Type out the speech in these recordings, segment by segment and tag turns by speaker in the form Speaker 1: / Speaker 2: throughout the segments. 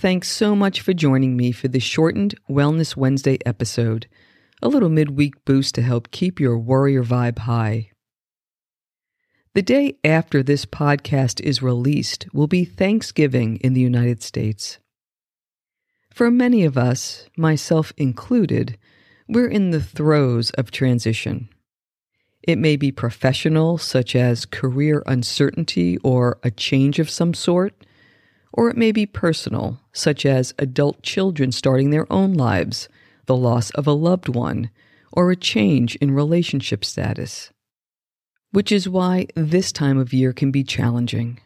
Speaker 1: Thanks so much for joining me for this shortened Wellness Wednesday episode, a little midweek boost to help keep your warrior vibe high. The day after this podcast is released will be Thanksgiving in the United States. For many of us, myself included, we're in the throes of transition. It may be professional, such as career uncertainty or a change of some sort or it may be personal, such as adult children starting their own lives, the loss of a loved one, or a change in relationship status. Which is why this time of year can be challenging.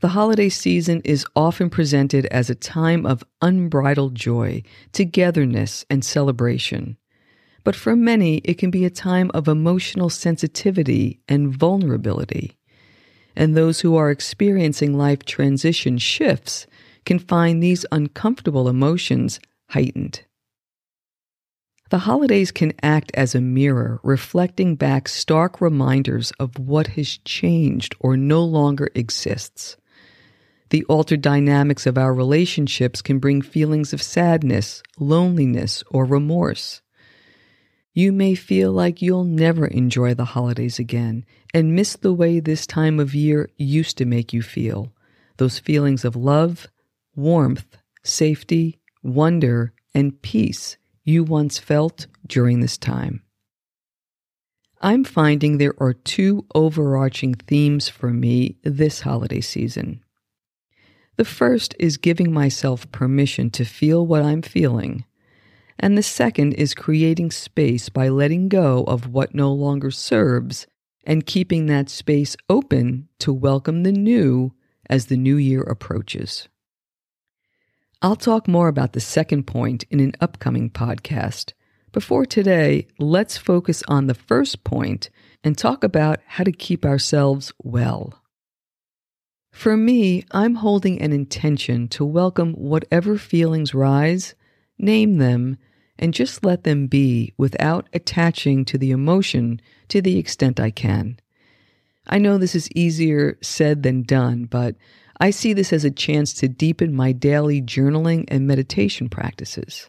Speaker 1: The holiday season is often presented as a time of unbridled joy, togetherness, and celebration. But for many, it can be a time of emotional sensitivity and vulnerability and those who are experiencing life transition shifts can find these uncomfortable emotions heightened. The holidays can act as a mirror, reflecting back stark reminders of what has changed or no longer exists. The altered dynamics of our relationships can bring feelings of sadness, loneliness, or remorse. You may feel like you'll never enjoy the holidays again and miss the way this time of year used to make you feel. Those feelings of love, warmth, safety, wonder, and peace you once felt during this time. I'm finding there are two overarching themes for me this holiday season. The first is giving myself permission to feel what I'm feeling and the second is creating space by letting go of what no longer serves and keeping that space open to welcome the new as the new year approaches. I'll talk more about the second point in an upcoming podcast. Before today, let's focus on the first point and talk about how to keep ourselves well. For me, I'm holding an intention to welcome whatever feelings rise, name them, and just let them be without attaching to the emotion to the extent I can. I know this is easier said than done, but I see this as a chance to deepen my daily journaling and meditation practices.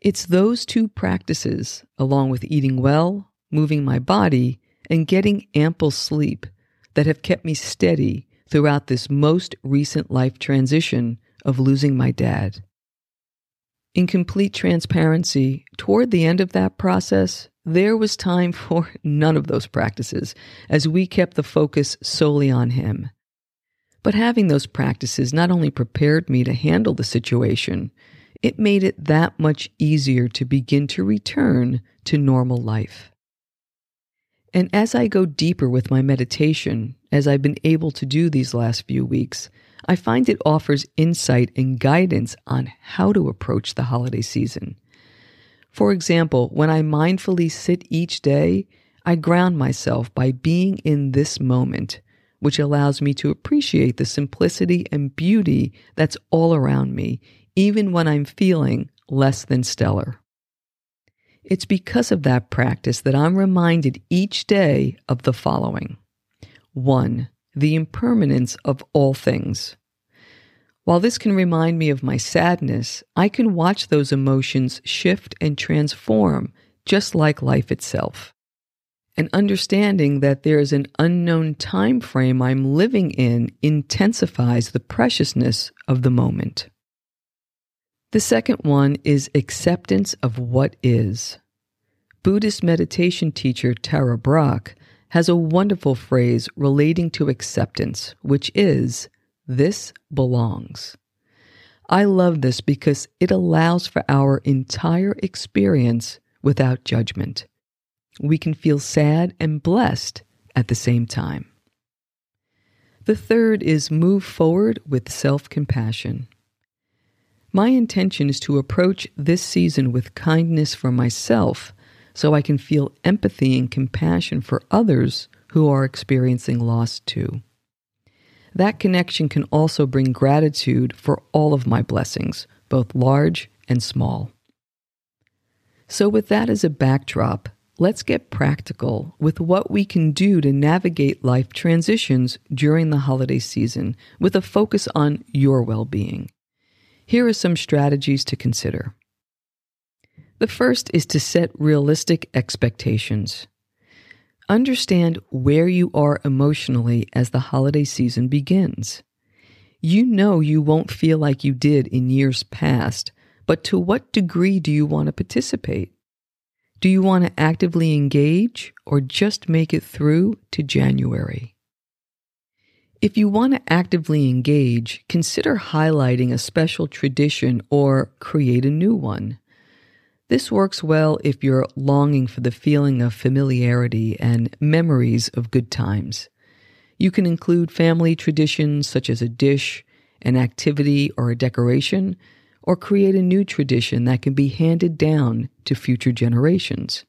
Speaker 1: It's those two practices, along with eating well, moving my body, and getting ample sleep, that have kept me steady throughout this most recent life transition of losing my dad. In complete transparency, toward the end of that process, there was time for none of those practices as we kept the focus solely on him. But having those practices not only prepared me to handle the situation, it made it that much easier to begin to return to normal life. And as I go deeper with my meditation, as I've been able to do these last few weeks, I find it offers insight and guidance on how to approach the holiday season. For example, when I mindfully sit each day, I ground myself by being in this moment, which allows me to appreciate the simplicity and beauty that's all around me, even when I'm feeling less than stellar. It's because of that practice that I'm reminded each day of the following 1 the impermanence of all things. While this can remind me of my sadness, I can watch those emotions shift and transform just like life itself. And understanding that there is an unknown time frame I'm living in intensifies the preciousness of the moment. The second one is acceptance of what is. Buddhist meditation teacher Tara Brach has a wonderful phrase relating to acceptance, which is, This belongs. I love this because it allows for our entire experience without judgment. We can feel sad and blessed at the same time. The third is move forward with self compassion. My intention is to approach this season with kindness for myself so I can feel empathy and compassion for others who are experiencing loss too. That connection can also bring gratitude for all of my blessings, both large and small. So, with that as a backdrop, let's get practical with what we can do to navigate life transitions during the holiday season with a focus on your well being. Here are some strategies to consider. The first is to set realistic expectations. Understand where you are emotionally as the holiday season begins. You know you won't feel like you did in years past, but to what degree do you want to participate? Do you want to actively engage or just make it through to January? If you want to actively engage, consider highlighting a special tradition or create a new one. This works well if you're longing for the feeling of familiarity and memories of good times. You can include family traditions such as a dish, an activity, or a decoration, or create a new tradition that can be handed down to future generations.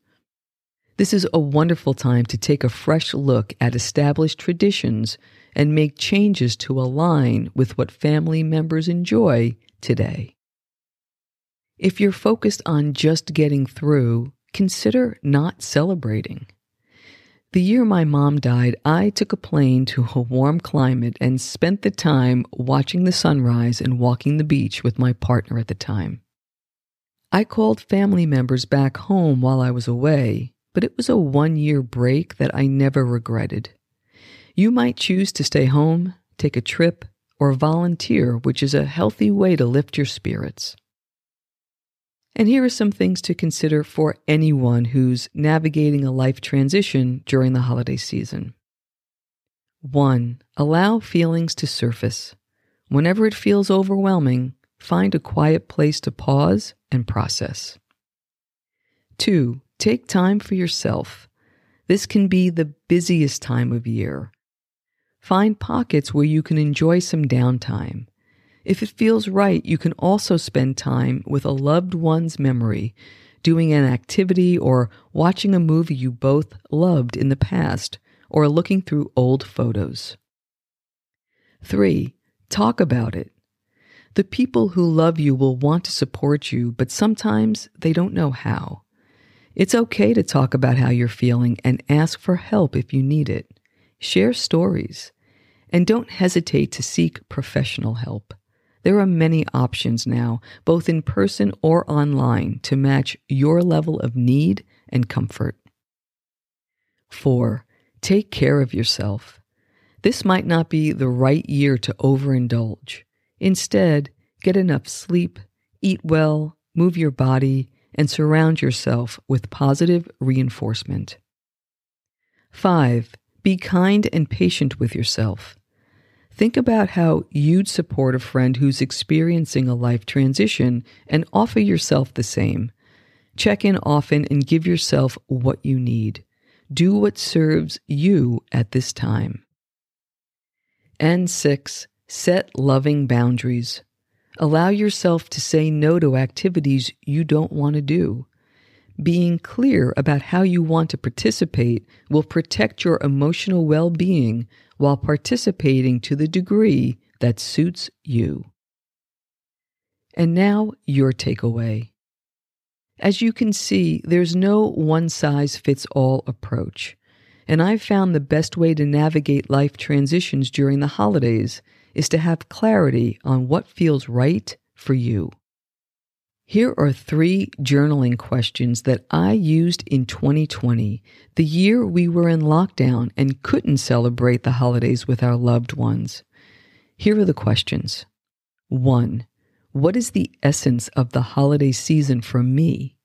Speaker 1: This is a wonderful time to take a fresh look at established traditions and make changes to align with what family members enjoy today. If you're focused on just getting through, consider not celebrating. The year my mom died, I took a plane to a warm climate and spent the time watching the sunrise and walking the beach with my partner at the time. I called family members back home while I was away, but it was a one year break that I never regretted. You might choose to stay home, take a trip, or volunteer, which is a healthy way to lift your spirits. And here are some things to consider for anyone who's navigating a life transition during the holiday season. 1. Allow feelings to surface. Whenever it feels overwhelming, find a quiet place to pause and process. 2. Take time for yourself. This can be the busiest time of year. Find pockets where you can enjoy some downtime. If it feels right, you can also spend time with a loved one's memory, doing an activity or watching a movie you both loved in the past, or looking through old photos. 3. Talk about it. The people who love you will want to support you, but sometimes they don't know how. It's okay to talk about how you're feeling and ask for help if you need it. Share stories. And don't hesitate to seek professional help. There are many options now, both in person or online, to match your level of need and comfort. 4. Take care of yourself. This might not be the right year to overindulge. Instead, get enough sleep, eat well, move your body, and surround yourself with positive reinforcement. 5. Be kind and patient with yourself. Think about how you'd support a friend who's experiencing a life transition and offer yourself the same. Check in often and give yourself what you need. Do what serves you at this time. And six, set loving boundaries. Allow yourself to say no to activities you don't want to do. Being clear about how you want to participate will protect your emotional well being while participating to the degree that suits you. And now, your takeaway. As you can see, there's no one size fits all approach. And I've found the best way to navigate life transitions during the holidays is to have clarity on what feels right for you. Here are three journaling questions that I used in 2020, the year we were in lockdown and couldn't celebrate the holidays with our loved ones. Here are the questions. One, what is the essence of the holiday season for me?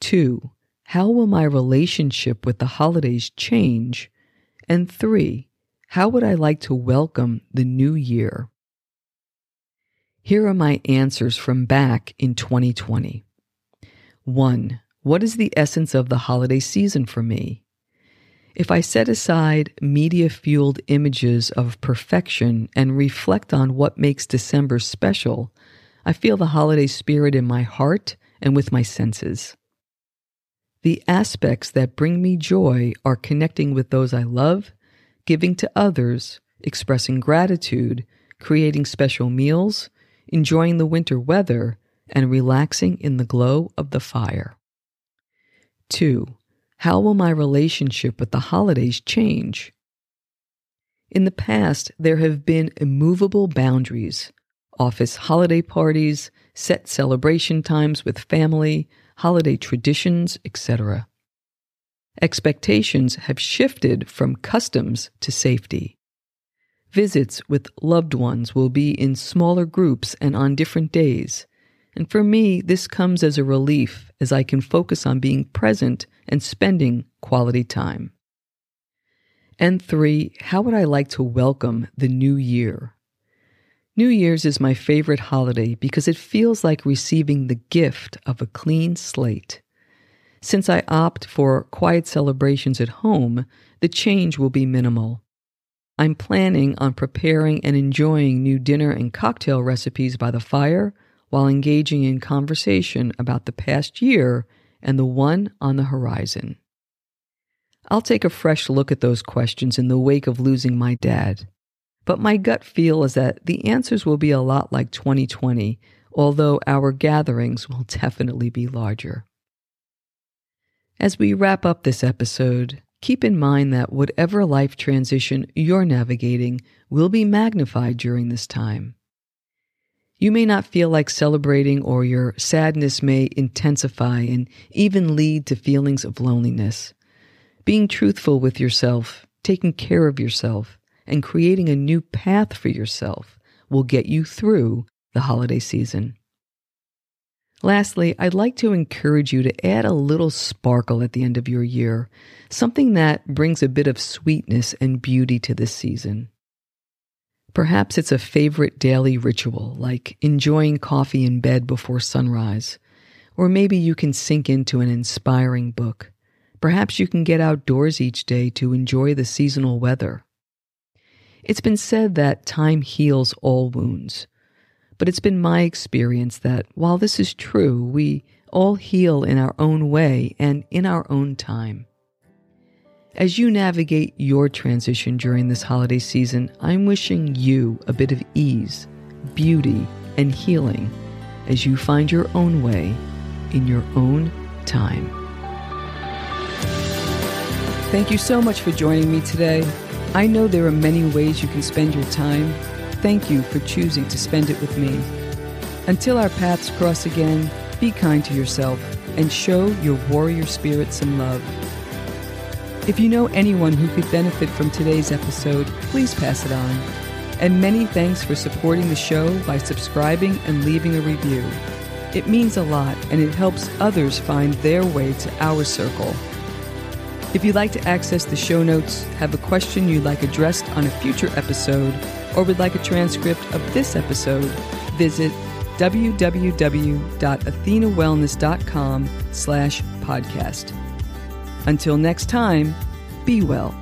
Speaker 1: Two, how will my relationship with the holidays change? And three, how would I like to welcome the new year? Here are my answers from back in 2020. 1. What is the essence of the holiday season for me? If I set aside media fueled images of perfection and reflect on what makes December special, I feel the holiday spirit in my heart and with my senses. The aspects that bring me joy are connecting with those I love, giving to others, expressing gratitude, creating special meals, enjoying the winter weather, and relaxing in the glow of the fire. 2. How will my relationship with the holidays change? In the past, there have been immovable boundaries office holiday parties, set celebration times with family, holiday traditions, etc. Expectations have shifted from customs to safety. Visits with loved ones will be in smaller groups and on different days. And for me, this comes as a relief as I can focus on being present and spending quality time. And three, how would I like to welcome the new year? New Year's is my favorite holiday because it feels like receiving the gift of a clean slate. Since I opt for quiet celebrations at home, the change will be minimal. I'm planning on preparing and enjoying new dinner and cocktail recipes by the fire while engaging in conversation about the past year and the one on the horizon. I'll take a fresh look at those questions in the wake of losing my dad. But my gut feel is that the answers will be a lot like 2020, although our gatherings will definitely be larger. As we wrap up this episode, keep in mind that whatever life transition you're navigating will be magnified during this time. You may not feel like celebrating, or your sadness may intensify and even lead to feelings of loneliness. Being truthful with yourself, taking care of yourself, and creating a new path for yourself will get you through the holiday season. Lastly, I'd like to encourage you to add a little sparkle at the end of your year, something that brings a bit of sweetness and beauty to this season. Perhaps it's a favorite daily ritual, like enjoying coffee in bed before sunrise, or maybe you can sink into an inspiring book. Perhaps you can get outdoors each day to enjoy the seasonal weather. It's been said that time heals all wounds. But it's been my experience that while this is true, we all heal in our own way and in our own time. As you navigate your transition during this holiday season, I'm wishing you a bit of ease, beauty, and healing as you find your own way in your own time. Thank you so much for joining me today. I know there are many ways you can spend your time. Thank you for choosing to spend it with me. Until our paths cross again, be kind to yourself and show your warrior spirit some love. If you know anyone who could benefit from today's episode, please pass it on. And many thanks for supporting the show by subscribing and leaving a review. It means a lot and it helps others find their way to our circle. If you'd like to access the show notes, have a question you'd like addressed on a future episode, or would like a transcript of this episode, visit www.athenawellness.com slash podcast. Until next time, be well.